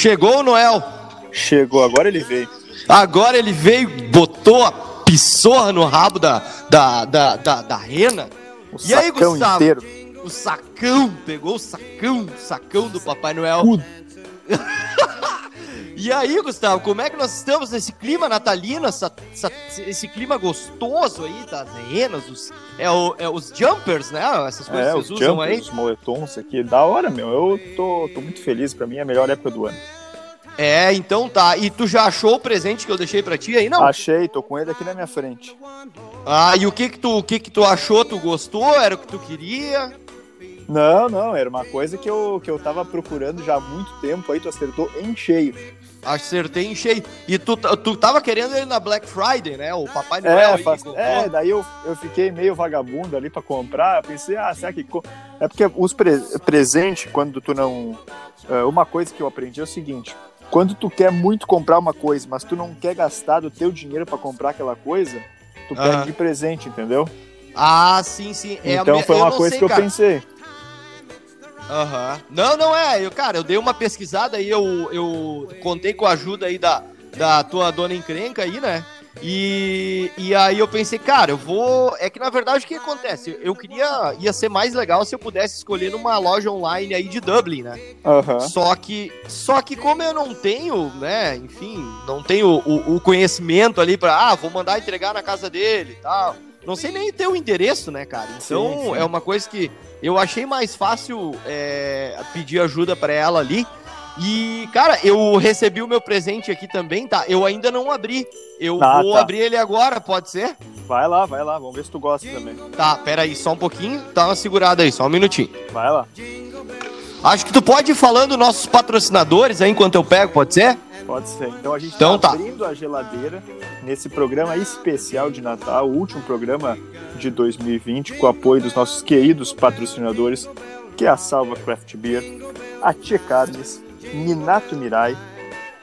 Chegou o Noel. Chegou, agora ele veio. Agora ele veio, botou a pissorra no rabo da, da, da, da, da rena. O E aí, Gustavo? inteiro. O sacão, pegou o sacão, sacão do Papai Noel. E aí, Gustavo, como é que nós estamos nesse clima natalino, essa- essa- esse clima gostoso aí das renas, os, é, o- é os jumpers, né? Essas coisas É, que os vocês usam jumpers, aí. os moletons aqui. Da hora, meu. Eu tô, tô muito feliz. Pra mim é a melhor época do ano. É, então tá. E tu já achou o presente que eu deixei pra ti aí, não? Achei, tô com ele aqui na minha frente. Ah, e o que que tu, o que que tu achou? Tu gostou? Era o que tu queria? Não, não, era uma coisa que eu, que eu tava procurando já há muito tempo. Aí tu acertou em cheio. Acertei em cheio. E tu, tu tava querendo ele na Black Friday, né? O Papai Noel É, faz- comprou. é, daí eu, eu fiquei meio vagabundo ali pra comprar. Eu pensei, ah, será que. É porque os pre presentes, quando tu não. é, Uma coisa que eu aprendi é o seguinte: quando tu quer muito comprar uma coisa, mas tu não quer gastar do teu dinheiro pra comprar aquela coisa, tu pede de presente, entendeu? Ah, sim, sim. É então me- foi eu uma coisa sei, que eu cara. pensei. Aham. Não, não é. Eu, cara, eu dei uma pesquisada aí, eu, eu contei com a ajuda aí da, da tua dona encrenca aí, né? E, e aí eu pensei, cara, eu vou. É que na verdade o que acontece? Eu queria. Ia ser mais legal se eu pudesse escolher numa loja online aí de Dublin, né? Aham. Só que, só que como eu não tenho, né, enfim, não tenho o, o conhecimento ali pra, ah, vou mandar entregar na casa dele e tal. Não sei nem ter o endereço, né, cara? Então Sim, sim. é uma coisa que eu achei mais fácil é, pedir ajuda pra ela ali. E, cara, eu recebi o meu presente aqui também, tá? Eu ainda não abri. Eu Ah, vou tá. abrir ele agora, pode ser? Vai lá, vai lá, vamos ver se tu gosta também. Tá, pera aí, só um pouquinho. Dá uma segurada aí, só um minutinho. Vai lá. Acho que tu pode ir falando nossos patrocinadores aí enquanto eu pego, pode ser? Pode ser. Então a gente Então tá tá. abrindo a geladeira nesse programa especial de Natal, o último programa de 2020, com o apoio dos nossos queridos patrocinadores, que é a Salva Craft Beer, a Tia Carnes, Minato Mirai,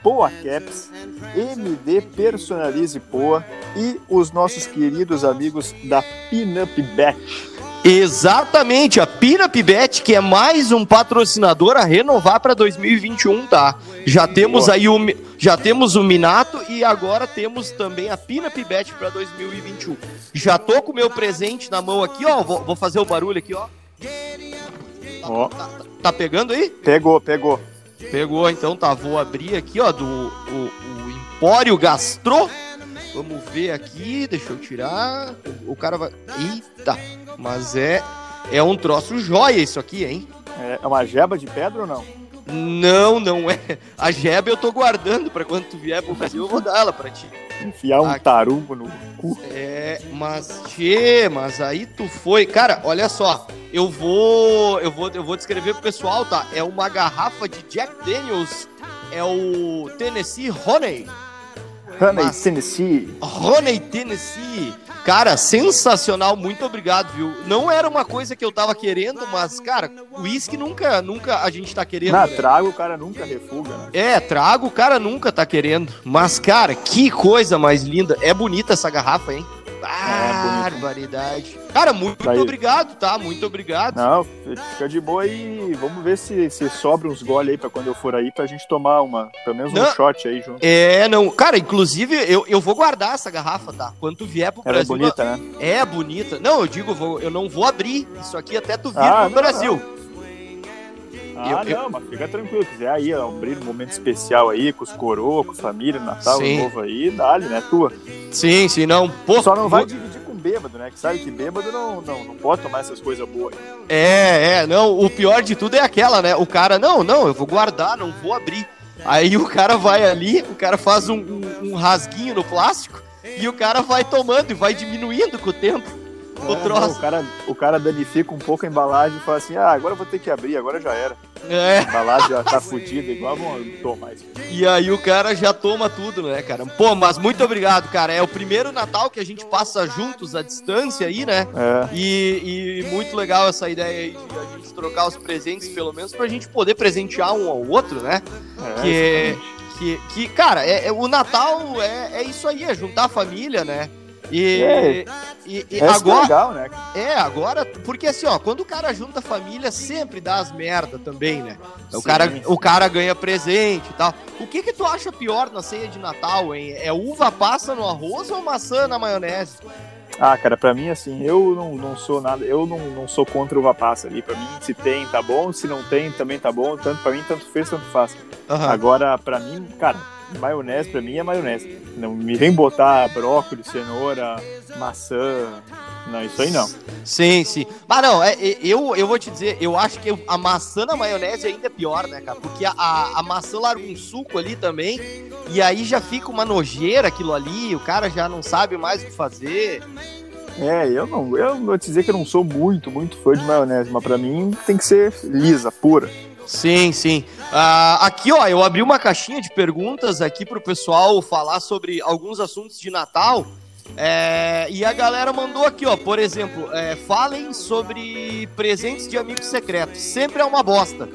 Poa Caps, MD Personalize Poa e os nossos queridos amigos da Pinup Bet. Exatamente, a Pirapibet, que é mais um patrocinador a renovar para 2021, tá? Já temos aí o já temos o Minato e agora temos também a Pirapibet para 2021. Já tô com o meu presente na mão aqui, ó, vou, vou fazer o barulho aqui, ó. Ó, Tá, tá pegando aí? pegou, pegou. Pegou, então tá, vou abrir aqui, ó, do o, o Empório Gastro. Vamos ver aqui, deixa eu tirar. O, cara vai. Eita, mas é é um troço joia isso aqui, hein? É uma jeba de pedra ou não? Não, não é. A Jeba eu tô guardando pra quando tu vier pro Brasil, eu vou dar ela pra ti. Enfiar um Aqui. tarumbo no cu. É, mas tchê, mas aí tu foi. Cara, olha só, eu vou. Eu vou, eu vou descrever pro pessoal, tá? É uma garrafa de Jack Daniels. É o Tennessee Honey. Honey, Mas- Tennessee. Honey Tennessee. Cara, sensacional, muito obrigado, viu? Não era uma coisa que eu tava querendo, mas, cara, uísque nunca, nunca a gente tá querendo. Na né? trago o cara nunca refuga, né? É, trago, o cara nunca tá querendo. Mas, cara, que coisa mais linda. É bonita essa garrafa, hein? Barbaridade. Cara, muito Daí- obrigado, tá? Muito obrigado. Não, fica de boa e vamos ver se, se sobra uns gole aí pra quando eu for aí pra gente tomar uma, pelo menos um Não. shot aí junto. É, não. Cara, inclusive, eu, eu vou guardar essa garrafa, tá? Quando tu vier pro Ela é Brasil. bonita, né? É bonita. Não, eu digo, eu não vou abrir isso aqui até tu vir Ah, pro não, Brasil. Ah, Eu- não, mas fica tranquilo. Quiser aí, ó, abrir um momento especial aí com os coroa, com família, Natal, Sim. novo aí, dá-lhe, né? Tua. Sim, sim, não. Pô, Só não vai vou- dividir com bêbado, né? Que sabe que bêbado não, não, não pode tomar essas coisas boas. É, é, não, o pior de tudo é aquela, né? O cara, não, não, eu vou guardar, não vou abrir. Aí o cara vai ali, o cara faz um, um- um rasguinho no plástico e o cara vai tomando e vai diminuindo com o tempo o É, não, troço. o, cara, o cara danifica um pouco a embalagem e fala assim: ah, agora eu vou ter que abrir, agora já era. É, A embalagem já tá fodida, igual vamos tomar isso. e aí o cara já toma tudo, né, cara? Pô, mas muito obrigado, cara. É o primeiro Natal que a gente passa juntos à distância aí, né? É. E, e muito legal essa ideia aí de a gente trocar os presentes, pelo menos, pra gente poder presentear um ao outro, né? é, que, é- exatamente. que, que, cara, é, é- o Natal é, é isso aí, é juntar a família, né? E, É. E, e é agora, legal, né? é, agora, porque assim, ó, quando o cara junta a família, sempre dá as merda também, né? O cara, o cara ganha presente e tal. O que que tu acha pior na ceia de Natal, hein? É uva passa no arroz ou maçã na maionese? Ah, cara, pra mim, assim, eu não, não sou nada, eu não, não sou contra uva passa ali. Pra mim, se tem, tá bom, se não tem, também tá bom. Tanto pra mim, tanto fez, tanto faz. Aham. Agora, pra mim, cara, maionese pra mim é maionese. Não me vem botar brócolis, cenoura, maçã. Não, isso aí não. Sim, sim. Mas não, é, é, eu, eu vou te dizer, eu acho que a maçã na maionese ainda é pior, né, cara? Porque a, a, a maçã larga um suco ali também, e aí já fica uma nojeira aquilo ali, o cara já não sabe mais o que fazer. É, eu não, eu vou te dizer que eu não sou muito, muito fã de maionese, mas pra mim tem que ser lisa, pura. Sim, sim. Ah, aqui, ó, eu abri uma caixinha de perguntas aqui pro pessoal falar sobre alguns assuntos de Natal. É, e a galera mandou aqui, ó, por exemplo, é, falem sobre presentes de amigos secretos. Sempre é uma bosta.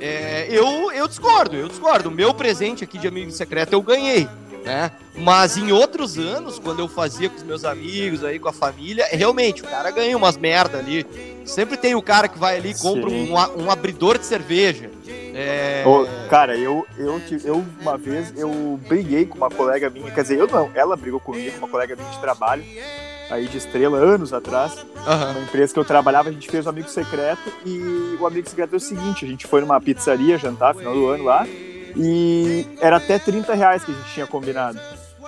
É, eu, eu discordo, eu discordo. O meu presente aqui de amigo secreto eu ganhei, né? Mas em outros anos, quando eu fazia com os meus amigos aí, com a família, realmente, o cara ganha umas merda ali. Sempre tem o cara que vai ali e compra um, um abridor de cerveja. É... Ô, cara, eu, eu, eu uma vez eu briguei com uma colega minha, quer dizer, eu não, ela brigou comigo, uma colega minha de trabalho, aí de estrela, anos atrás, aham. uma empresa que eu trabalhava, a gente fez um amigo secreto e o amigo secreto é o seguinte, a gente foi numa pizzaria jantar final do ano lá e era até 30 reais que a gente tinha combinado,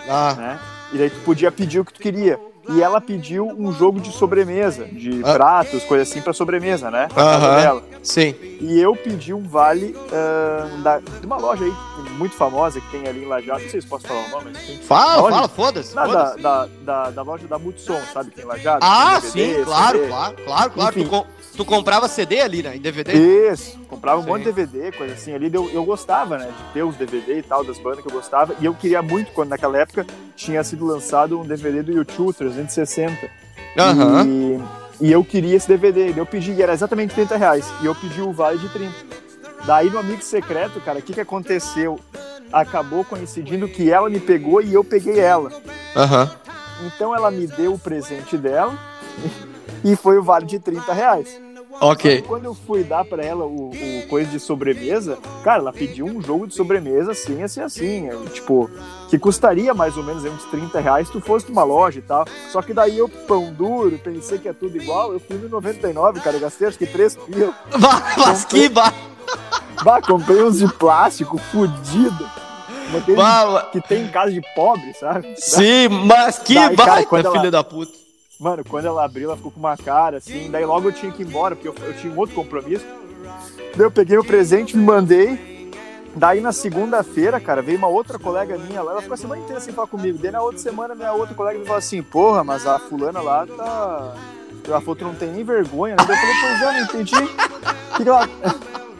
Ah, né? E daí tu podia pedir o que tu queria. E ela pediu um jogo de sobremesa, de Ah. pratos, coisa assim pra sobremesa, né? Aham. dela. sim. E eu pedi um vale ahn, da, de uma loja aí muito famosa que tem ali em Lajado. Não sei se posso falar o nome, mas. Fala, Olha. fala, foda-se. Não, da, da, da, da loja da Multissom, sabe? Que tem em Lajado. Ah, tem sim, DVD, claro, CD. claro, claro, claro. Enfim. Tu, com- tu comprava CD ali, né? Em DVD? Isso, comprava um Sim. monte de DVD, coisa assim ali. Eu, eu gostava, né, de ter os DVD e tal, das bandas que eu gostava. E eu queria muito, quando naquela época tinha sido lançado um DVD do YouTube 360. Aham. E, e eu queria esse DVD. Eu pedi, e era exatamente 30 reais. E eu pedi o vale de 30. Daí no Amigo Secreto, cara, o que, que aconteceu? Acabou coincidindo que ela me pegou e eu peguei ela. Aham. Então ela me deu o presente dela e foi o vale de 30 reais. Ok. Quando eu fui dar pra ela o, o coisa de sobremesa, cara, ela pediu um jogo de sobremesa assim, assim, assim. eu, Tipo, que custaria mais ou menos aí, uns 30 reais se tu fosse numa loja e tal. Só que daí eu, pão duro, pensei que é tudo igual. Eu fui no 99, cara, eu gastei acho que 3 pila. Bah, Mas que ba... Bah, comprei uns de plástico fudido. Bah, que tem em casa de pobre, sabe? Sim, mas que Daí, cara, baita, quando ela- filha da puta. Mano, quando ela abriu, ela ficou com uma cara assim. Daí logo eu tinha que ir embora, porque eu, eu tinha um outro compromisso. Daí eu peguei o presente, me mandei. Daí na segunda-feira, cara, veio uma outra colega minha lá. Ela ficou a semana inteira sem falar comigo. Daí na outra semana, minha outra colega me falou assim: Porra, mas a fulana lá tá. Ela falou: Tu não tem nem vergonha, né? Daí eu falei: Pois é, não entendi. O que, que ela.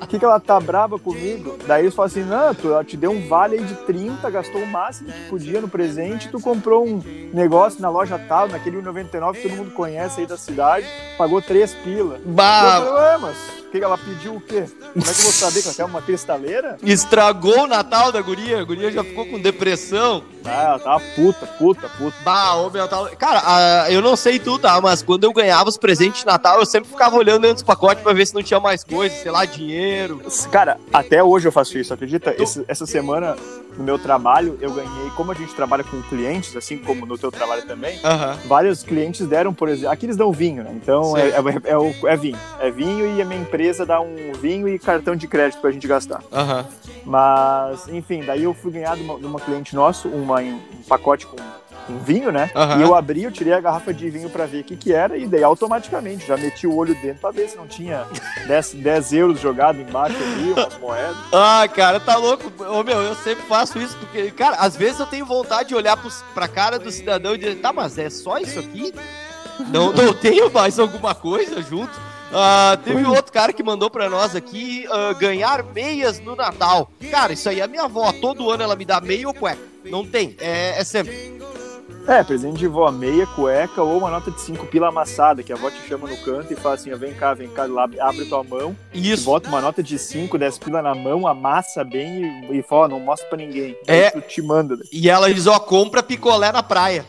O que, que ela tá braba comigo? Daí eles falam assim: não, tu, ela te deu um vale aí de 30, gastou o máximo que podia no presente, tu comprou um negócio na loja tal, naquele 1,99 que todo mundo conhece aí da cidade, pagou 3 pila. Bah, falei, ué, mas o que, que ela pediu o quê? Como é que eu vou saber que ela quer uma cristaleira? estragou o Natal da guria. A guria já ficou com depressão. Ah, ela tava puta, puta, puta. Bah, ô meu Natal. Cara, ah, eu não sei tu, tá? Mas quando eu ganhava os presentes de Natal, eu sempre ficava olhando dentro dos pacotes pra ver se não tinha mais coisa, sei lá, dinheiro. Cara, até hoje eu faço isso, acredita? Esse- essa semana, no meu trabalho, eu ganhei, como a gente trabalha com clientes, assim como no teu trabalho também, Aham. vários clientes deram, por exemplo, aqui eles dão vinho, né? Então Sim. é, é, é o- é vinho. É vinho e a minha empresa dá um vinho e cartão de crédito pra gente gastar. Aham. Mas, enfim, daí eu fui ganhar de uma, de uma cliente nosso uma, um pacote com, com vinho, né? Aham. E eu abri, eu tirei a garrafa de vinho pra ver o que que era e daí automaticamente já meti o olho dentro pra ver se não tinha 10, 10 euros jogado embaixo ali, umas moedas. Ah, cara, tá louco. Ô, meu, eu sempre faço isso porque, cara, às vezes eu tenho vontade de olhar pros, pra cara do cidadão e dizer, tá, mas é só isso aqui? Não, não tenho mais alguma coisa junto? Ah, teve outro cara que mandou pra nós aqui ah, ganhar meias no Natal. Cara, isso aí é minha avó. Todo ano ela me dá meia ou cueca. Não tem. É, é sempre. É, presente de vó, meia, cueca ou uma nota de 5 pila amassada, que a avó te chama no canto e fala assim, ó, vem cá, vem cá, lá, abre tua mão, Isso. bota uma nota de 5, 10 pila na mão, amassa bem e, e fala, ó, não mostra pra ninguém. É. Tu te manda. E ela diz, ó, compra picolé na praia.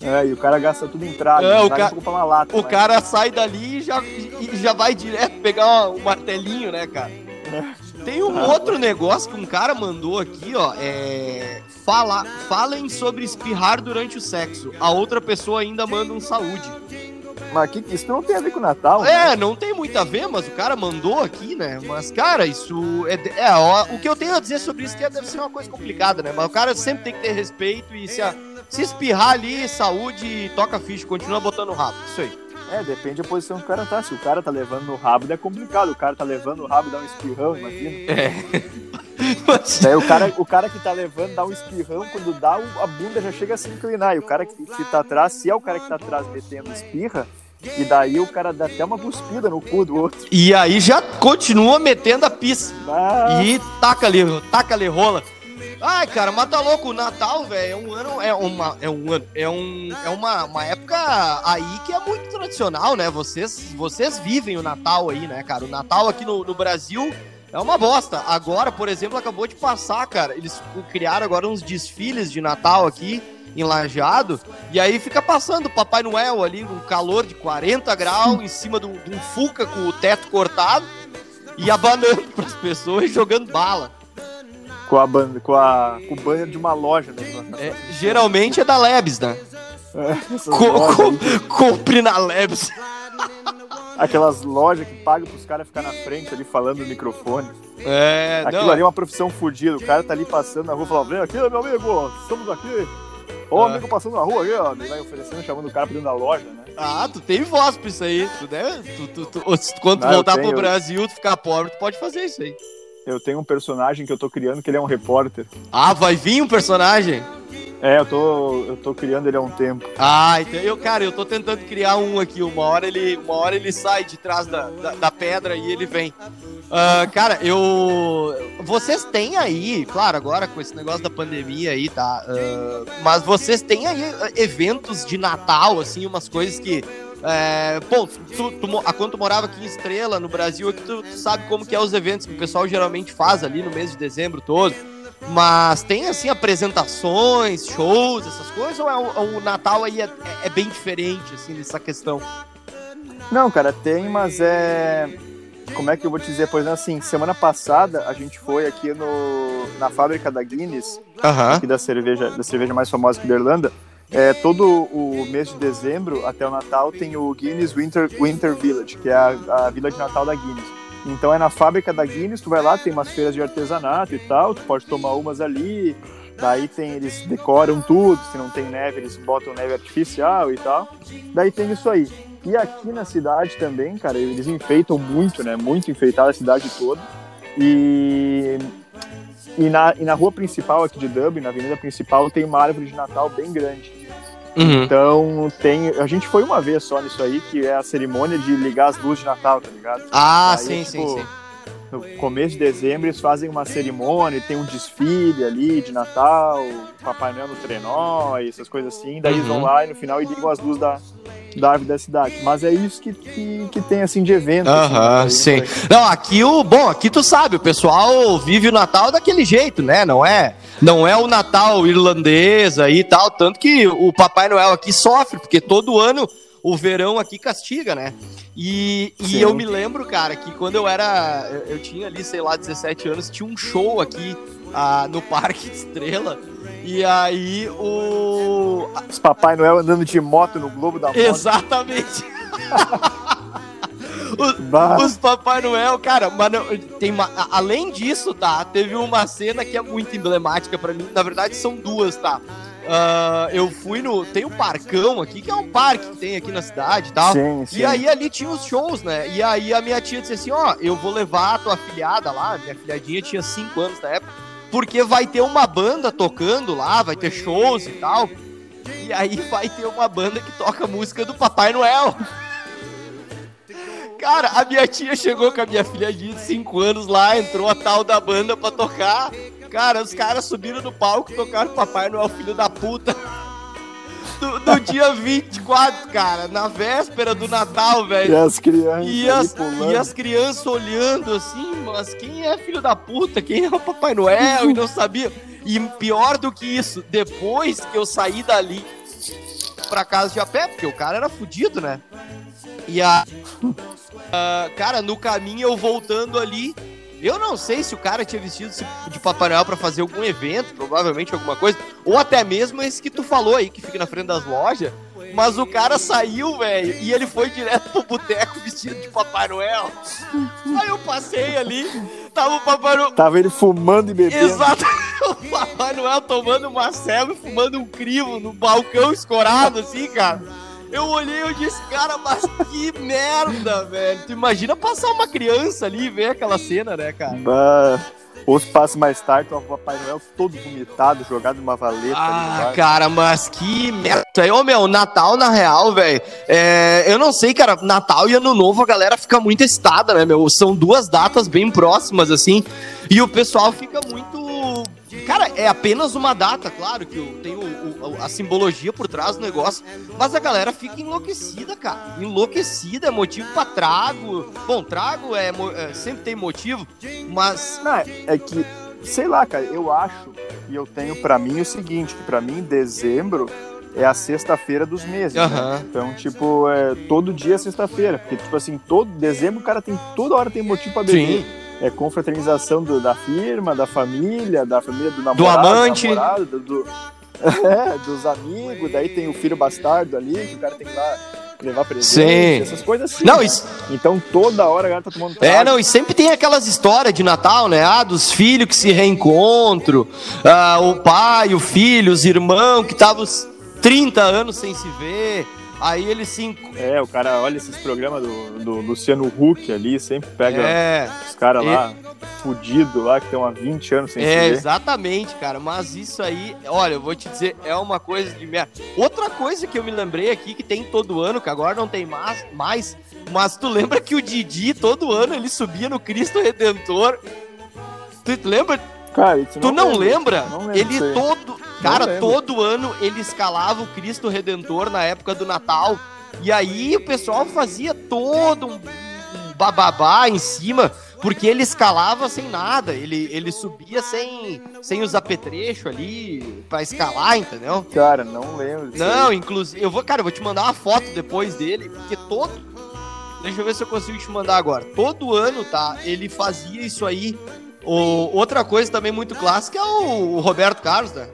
É, e o cara gasta tudo em trago. É, o ca- uma lata. O mas- cara sai dali e já, e já vai direto pegar um martelinho, né, cara? Tem um outro negócio que um cara mandou aqui, ó. É. Fala, falem sobre espirrar durante o sexo. A outra pessoa ainda manda um saúde. Mas que, isso não tem a ver com o Natal, né? É, não tem muito a ver, mas o cara mandou aqui, né? Mas, cara, isso. É, é ó, o que eu tenho a dizer sobre isso que deve ser uma coisa complicada, né? Mas o cara sempre tem que ter respeito e se, a- se espirrar ali, saúde, toca ficha, continua botando o rabo. Isso aí. É, depende da posição que o cara tá. Se o cara tá levando no rabo, é complicado. O cara tá levando no rabo e dá um espirrão, imagina. É. Mas- Daí o cara, o cara que tá levando dá um espirrão, quando dá, o- a bunda já chega a se inclinar. E o cara que, que tá atrás, se é o cara que tá atrás metendo espirra, e daí o cara dá até uma cuspida no cu do outro. E aí já continua metendo a pista. Ah, E taca ali, taca ali, rola. Ai, cara, mas tá louco, o Natal, velho, é um ano, é uma, é um é um, é uma, uma época aí que é muito tradicional, né? Vocês, vocês vivem o Natal aí, né, cara? O Natal aqui no, no Brasil é uma bosta. Agora, por exemplo, acabou de passar, cara, eles criaram agora uns desfiles de Natal aqui em Lajeado, e aí fica passando Papai Noel ali, um calor de 40 graus, em cima de um, de um Fuca com o teto cortado, e abanando pras pessoas e jogando bala. Com a banda, com a com o banner de uma loja mesmo. É, geralmente é da Lebs, né? Essas Co co aí, compre na Lebs. aquelas lojas que pagam pros caras ficar na frente ali falando no microfone. É, Aquilo não. ali é uma profissão fodida. O cara tá ali passando na rua e fala, vem aqui, meu amigo, estamos aqui. Ô, Ah. amigo passando na rua aqui, ó. Daí vai oferecendo, chamando o cara pra dentro da loja, né? Ah, tu tem voz pra isso aí. Tu deve, tu, tu, tu- quando tu Não, eu voltar pro Brasil, tu ficar pobre, tu pode fazer isso aí. Eu tenho um personagem que eu tô criando que ele é um repórter. Ah, vai vir um personagem? É, eu tô, eu tô criando ele há um tempo. Ah, então eu, cara, eu tô tentando criar um aqui. Uma hora ele, uma hora ele sai de trás da, da, da pedra e ele vem. Ah, cara, eu. Vocês têm aí, claro, agora com esse negócio da pandemia aí, tá? Ah, mas vocês têm aí eventos de Natal, assim, umas coisas que. É, pô, tu, tu, a quando tu morava aqui em Estrela, no Brasil, aqui tu, tu sabe como que é os eventos que o pessoal geralmente faz ali no mês de dezembro todo. Mas tem, assim, apresentações, shows, essas coisas? Ou é o, o Natal aí é, é bem diferente, assim, nessa questão? Não, cara, tem, mas é. Como é que eu vou te dizer? Por exemplo, assim, semana passada a gente foi aqui no, na fábrica da Guinness, aqui da cerveja, da cerveja mais famosa aqui da Irlanda. É, todo o mês de dezembro até o Natal tem o Guinness Winter, Winter Village, que é a, a vila de Natal da Guinness. Então é na fábrica da Guinness, tu vai lá, tem umas feiras de artesanato e tal, tu pode tomar umas ali, daí tem, eles decoram tudo, se não tem neve, eles botam neve artificial e tal. Daí tem isso aí. E aqui na cidade também, cara, eles enfeitam muito, né? Muito enfeitada a cidade toda. E, e, na, e na rua principal aqui de Dublin, na avenida principal, tem uma árvore de Natal bem grande. Uhum. Então tem. A gente foi uma vez só nisso aí, que é a cerimônia de ligar as luzes de Natal, tá ligado? Ah, Aí, sim, tipo, sim, sim. No começo de dezembro eles fazem uma cerimônia, tem um desfile ali de Natal, Papai Noel no trenó e essas coisas assim. Daí eles vão Uhum. lá e no final e ligam as luzes da, da árvore da cidade. Mas é isso que, que, que tem assim de evento. Aham, assim, sim. Não, aqui o. Bom, aqui tu sabe, o pessoal vive o Natal daquele jeito, né? Não é, não é o Natal irlandês aí e tal. Tanto que o Papai Noel aqui sofre, porque todo ano o verão aqui castiga, né? E, e eu me lembro, cara, que quando eu era. Eu, eu tinha ali, sei lá, 17 anos, tinha um show aqui ah, no Parque Estrela. E aí o. Os Papai Noel andando de moto no Globo da Moda. Exatamente. Os-. Os Papai Noel, cara, mano, tem uma, além disso, tá? Teve uma cena que é muito emblemática pra mim. Na verdade, são duas, tá? Ah, eu fui no. Tem um parcão aqui, que é um parque que tem aqui na cidade e tal. Sim, sim. E aí ali tinha os shows, né? E aí a minha tia disse assim, ó, eu vou levar a tua filhada lá, minha filhadinha tinha 5 anos na época, porque vai ter uma banda tocando lá, vai ter shows e tal. E aí vai ter uma banda que toca música do Papai Noel. Cara, a minha tia chegou com a minha filhadinha de 5 anos lá, entrou a tal da banda pra tocar. Cara, os caras subiram no palco, tocaram Papai Noel, filho da puta. Do, do dia 24, cara, na véspera do Natal, E velho. as crianças E as, e as crianças olhando assim, mas quem é filho da puta? Quem é o Papai Noel? E não sabia. E pior do que isso, depois que eu saí dali, pra casa de a pé, porque o cara era fudido, né? E a. Uh, cara, no caminho eu voltando ali. Eu não sei se o cara tinha vestido de Papai Noel pra fazer algum evento, provavelmente alguma coisa, ou até mesmo esse que tu falou aí, que fica na frente das lojas. Mas o cara saiu, velho, e ele foi direto pro boteco vestido de Papai Noel. Aí eu passei ali, tava o Papai Noel. Tava ele fumando e bebendo. Exato. O Papai Noel tomando uma ceva e fumando um crivo no balcão escorado, assim, cara. Eu olhei e disse, cara, mas que merda, velho. Tu imagina passar uma criança ali e ver aquela cena, né, cara? Bah. Ou se passa mais tarde, o Papai Noel todo vomitado, jogado numa valeta. Ah, cara, mas que merda. Ô meu, Natal, na real, velho. É, eu não sei, cara, Natal e Ano Novo a galera fica muito excitada, né, meu? São duas datas bem próximas, assim. E o pessoal fica muito Cara, é apenas uma data, claro, que tem o, o, a simbologia por trás do negócio, mas a galera fica enlouquecida, cara. Enlouquecida, é motivo pra trago. Bom, trago é, é sempre tem motivo, mas. Não, é que, sei lá, cara, eu acho e eu tenho para mim o seguinte: que para mim, dezembro é a sexta-feira dos meses. Uhum. Né? Então, tipo, é, todo dia é sexta-feira. Porque, tipo assim, todo dezembro o cara tem toda hora tem motivo pra beber. Sim é, confraternização do, da firma, da família, da família do namorado, do amante, do, namorado, do, do é, dos amigos, daí tem o filho bastardo ali, que o cara tem que lá levar presente, Sim. essas coisas assim. Não, né? isso... Então toda hora a galera tá tomando trago. É, não, e sempre tem aquelas histórias de Natal, né? Ah, dos filhos que se reencontram, ah, o pai, o filho, os irmãos que estavam 30 anos sem se ver. Aí ele se. É, o cara olha esses programas do, do Luciano Huck ali, sempre pega é, os caras e... lá, fudido lá, que estão há 20 anos sem É, exatamente, cara. Mas isso aí, olha, eu vou te dizer, é uma coisa de merda. Outra coisa que eu me lembrei aqui, que tem todo ano, que agora não tem mais, mais mas tu lembra que o Didi, todo ano, ele subia no Cristo Redentor. Tu lembra? Cara, tu não, não lembra? Não ele todo. Cara, todo ano ele escalava o Cristo Redentor na época do Natal. E aí o pessoal fazia todo um bababá em cima, porque ele escalava sem nada. Ele, ele subia sem, sem os apetrechos ali pra escalar, entendeu? Cara, não lembro. Não, inclusive. Eu vou, cara, eu vou te mandar uma foto depois dele, porque todo. Deixa eu ver se eu consigo te mandar agora. Todo ano, tá? Ele fazia isso aí o, outra coisa também muito clássica é o, o, Roberto Carlos, né?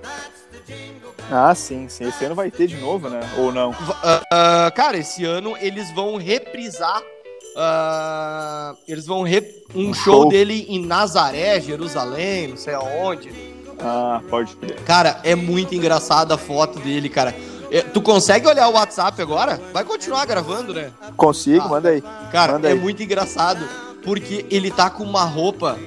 Ah, sim, sim. Esse ano vai ter de novo, né? Ou não? Uh, uh, cara, esse ano eles vão reprisar. Uh, eles vão rep um, um show, show dele em Nazaré, Jerusalém, não sei aonde. Ah, pode crer. Cara, é muito engraçada a foto dele, cara. É, tu consegue olhar o WhatsApp agora? Vai continuar gravando, né? Consigo, ah, manda aí. Cara, manda é aí. muito engraçado. Porque ele tá com uma roupa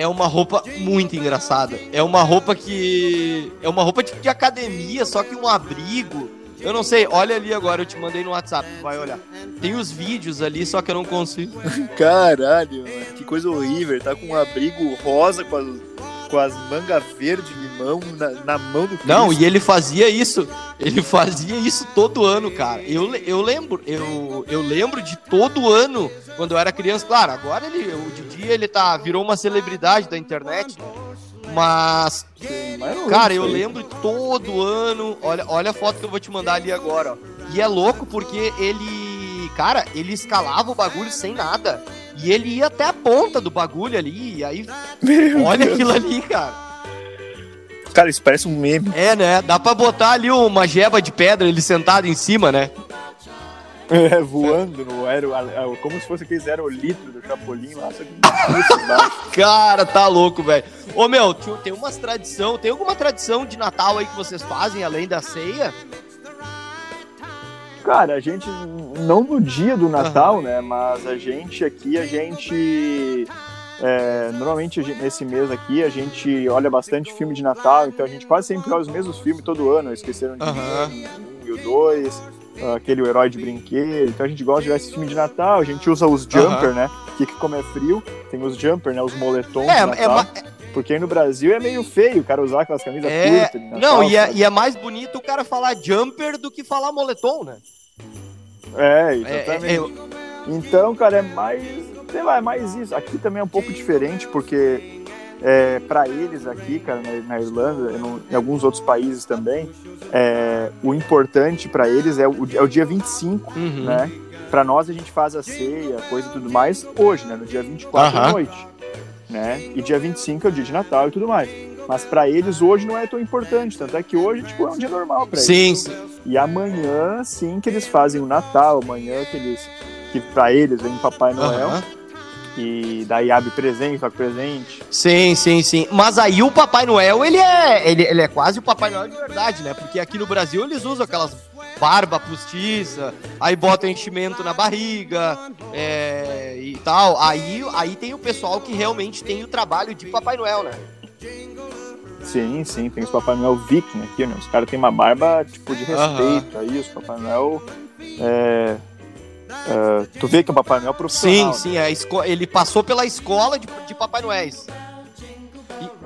é uma roupa muito engraçada. É uma roupa que. É uma roupa tipo de academia, só que um abrigo. Eu não sei, olha ali agora, eu te mandei no WhatsApp, vai olhar. Tem os vídeos ali, só que eu não consigo. Caralho, mano, que coisa horrível. Tá com um abrigo rosa com as, com as mangas verdes, limão na, na mão do Cristo. Não, e ele fazia isso. Ele fazia isso todo ano, cara. Eu, eu lembro, eu, eu lembro de todo ano quando eu era criança. Claro, agora ele, o Didi, ele tá, virou uma celebridade da internet. Mas, cara, eu lembro todo ano. Olha, olha a foto que eu vou te mandar ali agora. Ó. E é louco porque ele, cara, ele escalava o bagulho sem nada. E ele ia até a ponta do bagulho ali. E aí, Meu olha Deus. aquilo ali, cara. Cara, isso parece um meme. É, né? Dá pra botar ali uma jeba de pedra, ele sentado em cima, né? É, voando no aero, como se fosse aqueles aerolitros do Chapolin lá, só que Cara, tá louco, velho. Ô, meu, tem umas tradição, tem alguma tradição de Natal aí que vocês fazem, além da ceia? Cara, a gente, não no dia do Natal, uhum. né, mas a gente aqui, a gente... É, normalmente nesse mês aqui a gente olha bastante filme de Natal, então a gente quase sempre olha os mesmos filmes todo ano. Esqueceram de uhum. um e o dois aquele herói de brinquedo. Então a gente gosta de ver esse filme de Natal, a gente usa os jumper, né? Que, como é frio, tem os jumper, né? Os moletons é, é Natal. É, porque aí no Brasil é meio feio o cara usar aquelas camisas é... curtas. Natal, não, e é, e é, mais bonito o cara falar jumper do que falar moletom, né? É, exatamente. É, é, então, cara, é mais. Sei lá, é mais isso. Aqui também é um pouco diferente, porque é, para eles aqui, cara, na, na Irlanda, no, em alguns outros países também, é, o importante para eles é o, é o dia 25, uhum. né? Para nós a gente faz a ceia, coisa e tudo mais hoje, né? No dia 24 uhum. à noite, né? E dia 25 é o dia de Natal e tudo mais. Mas para eles hoje não é tão importante, tanto é que hoje tipo, é um dia normal para eles. Sim. E amanhã sim que eles fazem o Natal, amanhã que eles que para eles vem Papai Noel. Uhum e daí abre presente, toca presente. Sim, sim, sim. Mas aí o Papai Noel, ele é, ele, ele é quase o Papai Noel de verdade, né? Porque aqui no Brasil eles usam aquelas barba postiça, aí bota enchimento na barriga é, e tal. Aí, aí tem o pessoal que realmente tem o trabalho de Papai Noel, né? Sim, sim, tem os Papai Noel viking aqui, né? Os caras têm uma barba, tipo, de respeito. Uhum. Aí os Papai Noel é, Uh, tu vê que o Papai Noel é profissional. Sim, sim, é esco... ele passou pela escola de, de Papai Noel.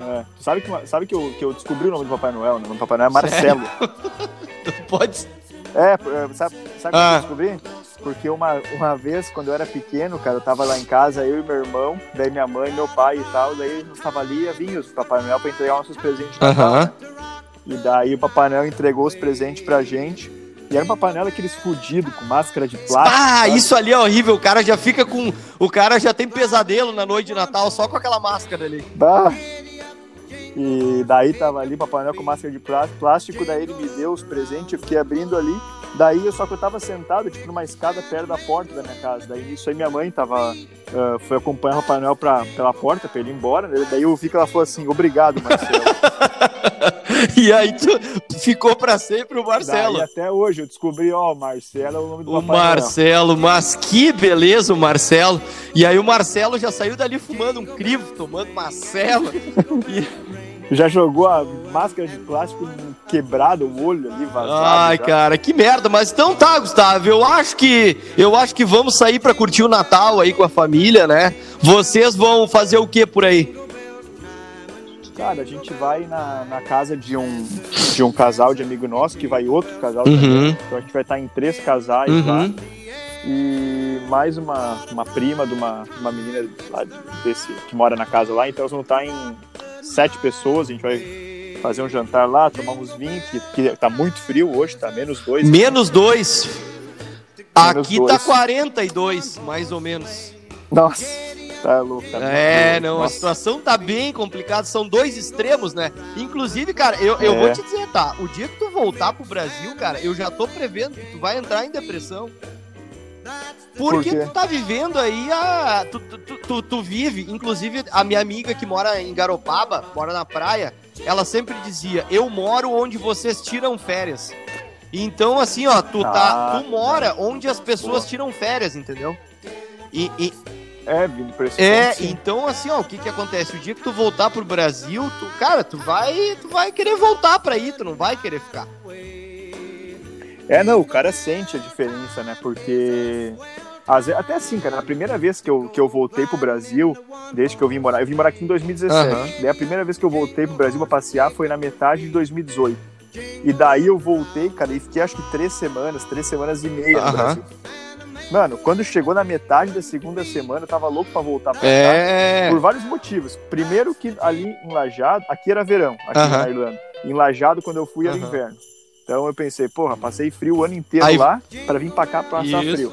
É, sabe que, sabe que, eu, que eu descobri o nome do Papai Noel? Né? O nome do Papai Noel é Marcelo. tu pode. É, é sabe, sabe ah. como eu descobri? Porque uma, uma vez, quando eu era pequeno, cara, eu tava lá em casa, eu e meu irmão, daí minha mãe, meu pai e tal, daí a gente tava ali vinha os Papai Noel pra entregar nossos presentes. Uh -huh. E daí o Papai Noel entregou os presentes pra gente. E era uma panela aqueles fudidos com máscara de plástico. Ah, sabe? isso ali é horrível. O cara já fica com. O cara já tem pesadelo na noite de Natal só com aquela máscara ali. Bah. E daí tava ali, Papai Noel com máscara de plástico, daí ele me deu os presentes, eu fiquei abrindo ali. Daí, só que eu tava sentado, tipo, numa escada perto da porta da minha casa. Daí, isso aí minha mãe tava, uh, foi acompanhar o Papai Noel pra, pela porta, pra ele ir embora. Né? Daí eu vi que ela falou assim, obrigado, Marcelo. e aí tu ficou pra sempre o Marcelo. Daí, até hoje eu descobri, ó, o Marcelo é o nome do o Marcelo, mas que beleza o Marcelo. E aí o Marcelo já saiu dali fumando um crivo, tomando Marcelo. e... Já jogou a máscara de plástico quebrado, o olho ali vazado. Ai, já. cara, que merda. Mas então tá, Gustavo. Eu acho que eu acho que vamos sair para curtir o Natal aí com a família, né? Vocês vão fazer o que por aí? Cara, a gente vai na, na casa de um, de um casal de amigo nosso, que vai outro casal uhum. também. Então a gente vai estar em três casais uhum. lá. E mais uma, uma prima de uma, uma menina lá desse, que mora na casa lá. Então eles vão estar em sete pessoas. A gente vai fazer um jantar lá, tomar uns vinhos, que, que tá muito frio hoje, tá menos dois. Menos dois. Aqui dois. tá 42, mais ou menos. Nossa. Tá louco, tá É, não, Nossa. a situação tá bem complicada, são dois extremos, né? Inclusive, cara, eu, eu é. vou te dizer, tá? O dia que tu voltar pro Brasil, cara, eu já tô prevendo que tu vai entrar em depressão. Porque Por tu tá vivendo aí a. Tu, tu, tu, tu, vive, inclusive a minha amiga que mora em Garopaba, mora na praia, ela sempre dizia: Eu moro onde vocês tiram férias. Então, assim, ó, tu, tá, ah, tu mora onde as pessoas tiram férias, entendeu? E, e, é, vindo pra esse É, ponto, então assim, ó, o que que acontece? O dia que tu voltar pro Brasil, tu, cara, tu vai, tu vai querer voltar pra aí, tu não vai querer ficar. É, não, o cara sente a diferença, né? Porque até assim, cara, na primeira vez que eu, que eu voltei pro Brasil, desde que eu vim morar, eu vim morar aqui em 2017. Uhum. Daí a primeira vez que eu voltei pro Brasil pra passear foi na metade de 2018. E daí eu voltei, cara, e fiquei acho que três semanas, três semanas e meia no Brasil. Mano, quando chegou na metade da segunda semana, eu tava louco pra voltar pra é... cá. Por vários motivos. Primeiro que ali em Lajado, aqui era verão, aqui uh -huh. na Irlanda. Em Lajado, quando eu fui, era uh -huh. inverno. Então eu pensei, porra, passei frio o ano inteiro Aí... lá para vir pra cá passar Isso. frio.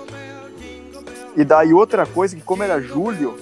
E daí outra coisa, que como era julho,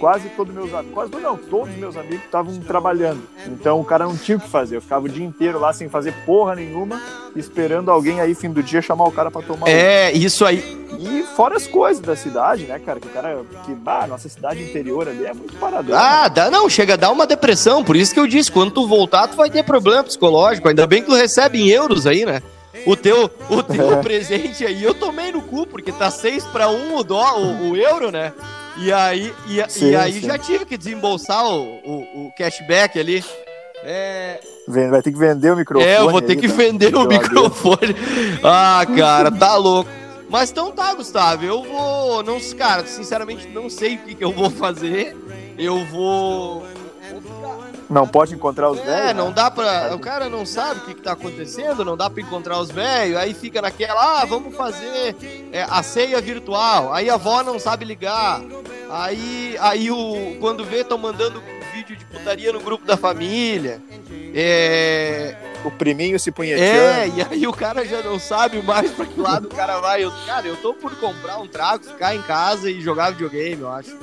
quase todos meus amigos, quase não, todos meus amigos estavam trabalhando. Então o cara não tinha o que fazer. Eu ficava o dia inteiro lá sem fazer porra nenhuma, esperando alguém aí fim do dia chamar o cara para tomar. É, um. isso aí. E fora as coisas da cidade, né, cara? Que o cara, que, bah, nossa cidade interior ali é muito paradão. Ah, dá, não, chega a dar uma depressão. Por isso que eu disse, quando tu voltar, tu vai ter problema psicológico. Ainda bem que tu recebe em euros aí, né? O teu, o teu é. presente aí eu tomei no cu, porque tá 6 para 1 o, dó, o, o euro, né? E aí, e, sim, e aí sim. já tive que desembolsar o, o, o cashback ali. É... Vai ter que vender o microfone. É, eu vou ter aí, que tá? vender o microfone. Ah, cara, tá louco. Mas então tá, Gustavo, eu vou. Não, cara, sinceramente não sei o que, que eu vou fazer. Eu vou. Não pode encontrar os é, velhos? É, não né? dá pra. O cara não sabe o que, que tá acontecendo, não dá pra encontrar os velhos, aí fica naquela, ah, vamos fazer é, a ceia virtual. Aí a avó não sabe ligar. Aí, aí o, quando vê, estão mandando vídeo de putaria no grupo da família. É. O priminho se punhetando. É, e aí o cara já não sabe mais pra que lado o cara vai. Eu, cara, eu tô por comprar um trago, ficar em casa e jogar videogame, eu acho.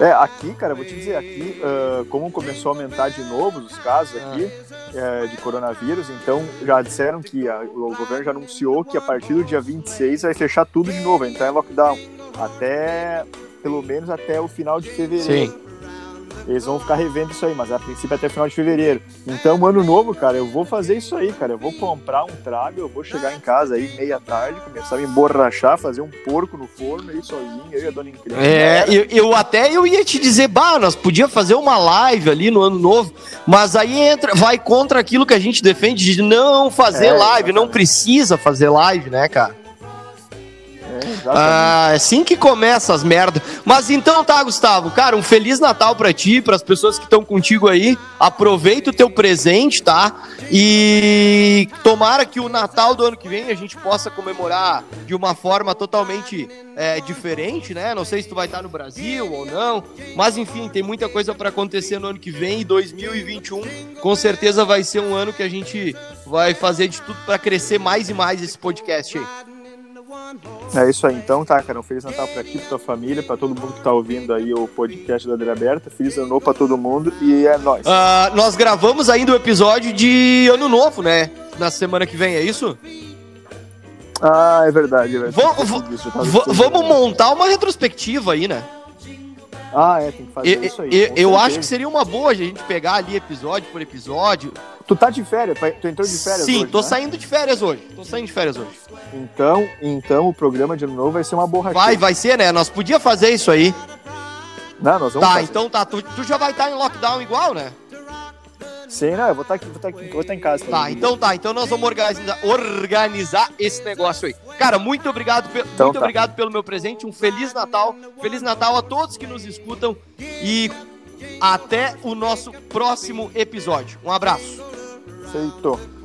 É, aqui, cara, vou te dizer, aqui, uh, como começou a aumentar de novo os casos aqui ah. de coronavírus, então já disseram que a, o governo já anunciou que a partir do dia 26 vai fechar tudo de novo, entrar em lockdown. Até, pelo menos até o final de fevereiro. Sim. Eles vão ficar revendo isso aí, mas a princípio é até final de fevereiro. Então, ano novo, cara, eu vou fazer isso aí, cara. Eu vou comprar um trago, eu vou chegar em casa aí meia tarde, começar a me emborrachar, fazer um porco no forno aí sozinho, eu e a dona Incrível. É, eu, eu, até eu ia te dizer, bah, nós podia fazer uma live ali no ano novo, mas aí entra, vai contra aquilo que a gente defende de não fazer é, live, exatamente. não precisa fazer live, né, cara? Ah, é assim que começa as merdas. Mas então tá, Gustavo, cara, um feliz Natal para ti, para as pessoas que estão contigo aí. Aproveita o teu presente, tá? E tomara que o Natal do ano que vem a gente possa comemorar de uma forma totalmente é, diferente, né? Não sei se tu vai estar no Brasil ou não, mas enfim, tem muita coisa para acontecer no ano que vem. E 2021 com certeza vai ser um ano que a gente vai fazer de tudo para crescer mais e mais esse podcast aí. É isso aí, então, tá, cara. Um Feliz Natal pra ti, pra tua família, pra todo mundo que tá ouvindo aí o podcast da Adria Aberta. Feliz Ano Novo pra todo mundo e é nóis. Uh, nós gravamos ainda o episódio de Ano Novo, né? Na semana que vem, é isso? Ah, é verdade. É verdade. vamos montar uma retrospectiva aí, né? Ah, é, tem que fazer eu, isso aí. Eu, eu acho que seria uma boa a gente pegar ali episódio por episódio. Tu tá de férias? Tu entrou de férias Sim, hoje, tô né? saindo de férias hoje. Tô saindo de férias hoje. Então, então o programa de ano novo vai ser uma borracha. Vai, vai ser, né? Nós podia fazer isso aí. Não, nós vamos Tá, fazer. então tá. Tu, tu já vai estar tá em lockdown igual, né? Sim, não, eu vou estar tá aqui, vou estar, tá aqui, vou estar em casa. Tá, então tá, então nós vamos organizar, organizar esse negócio aí. Cara, muito obrigado, então, muito tá. obrigado pelo meu presente, um feliz Natal, feliz Natal a todos que nos escutam e até o nosso próximo episódio. Um abraço. Aceitou.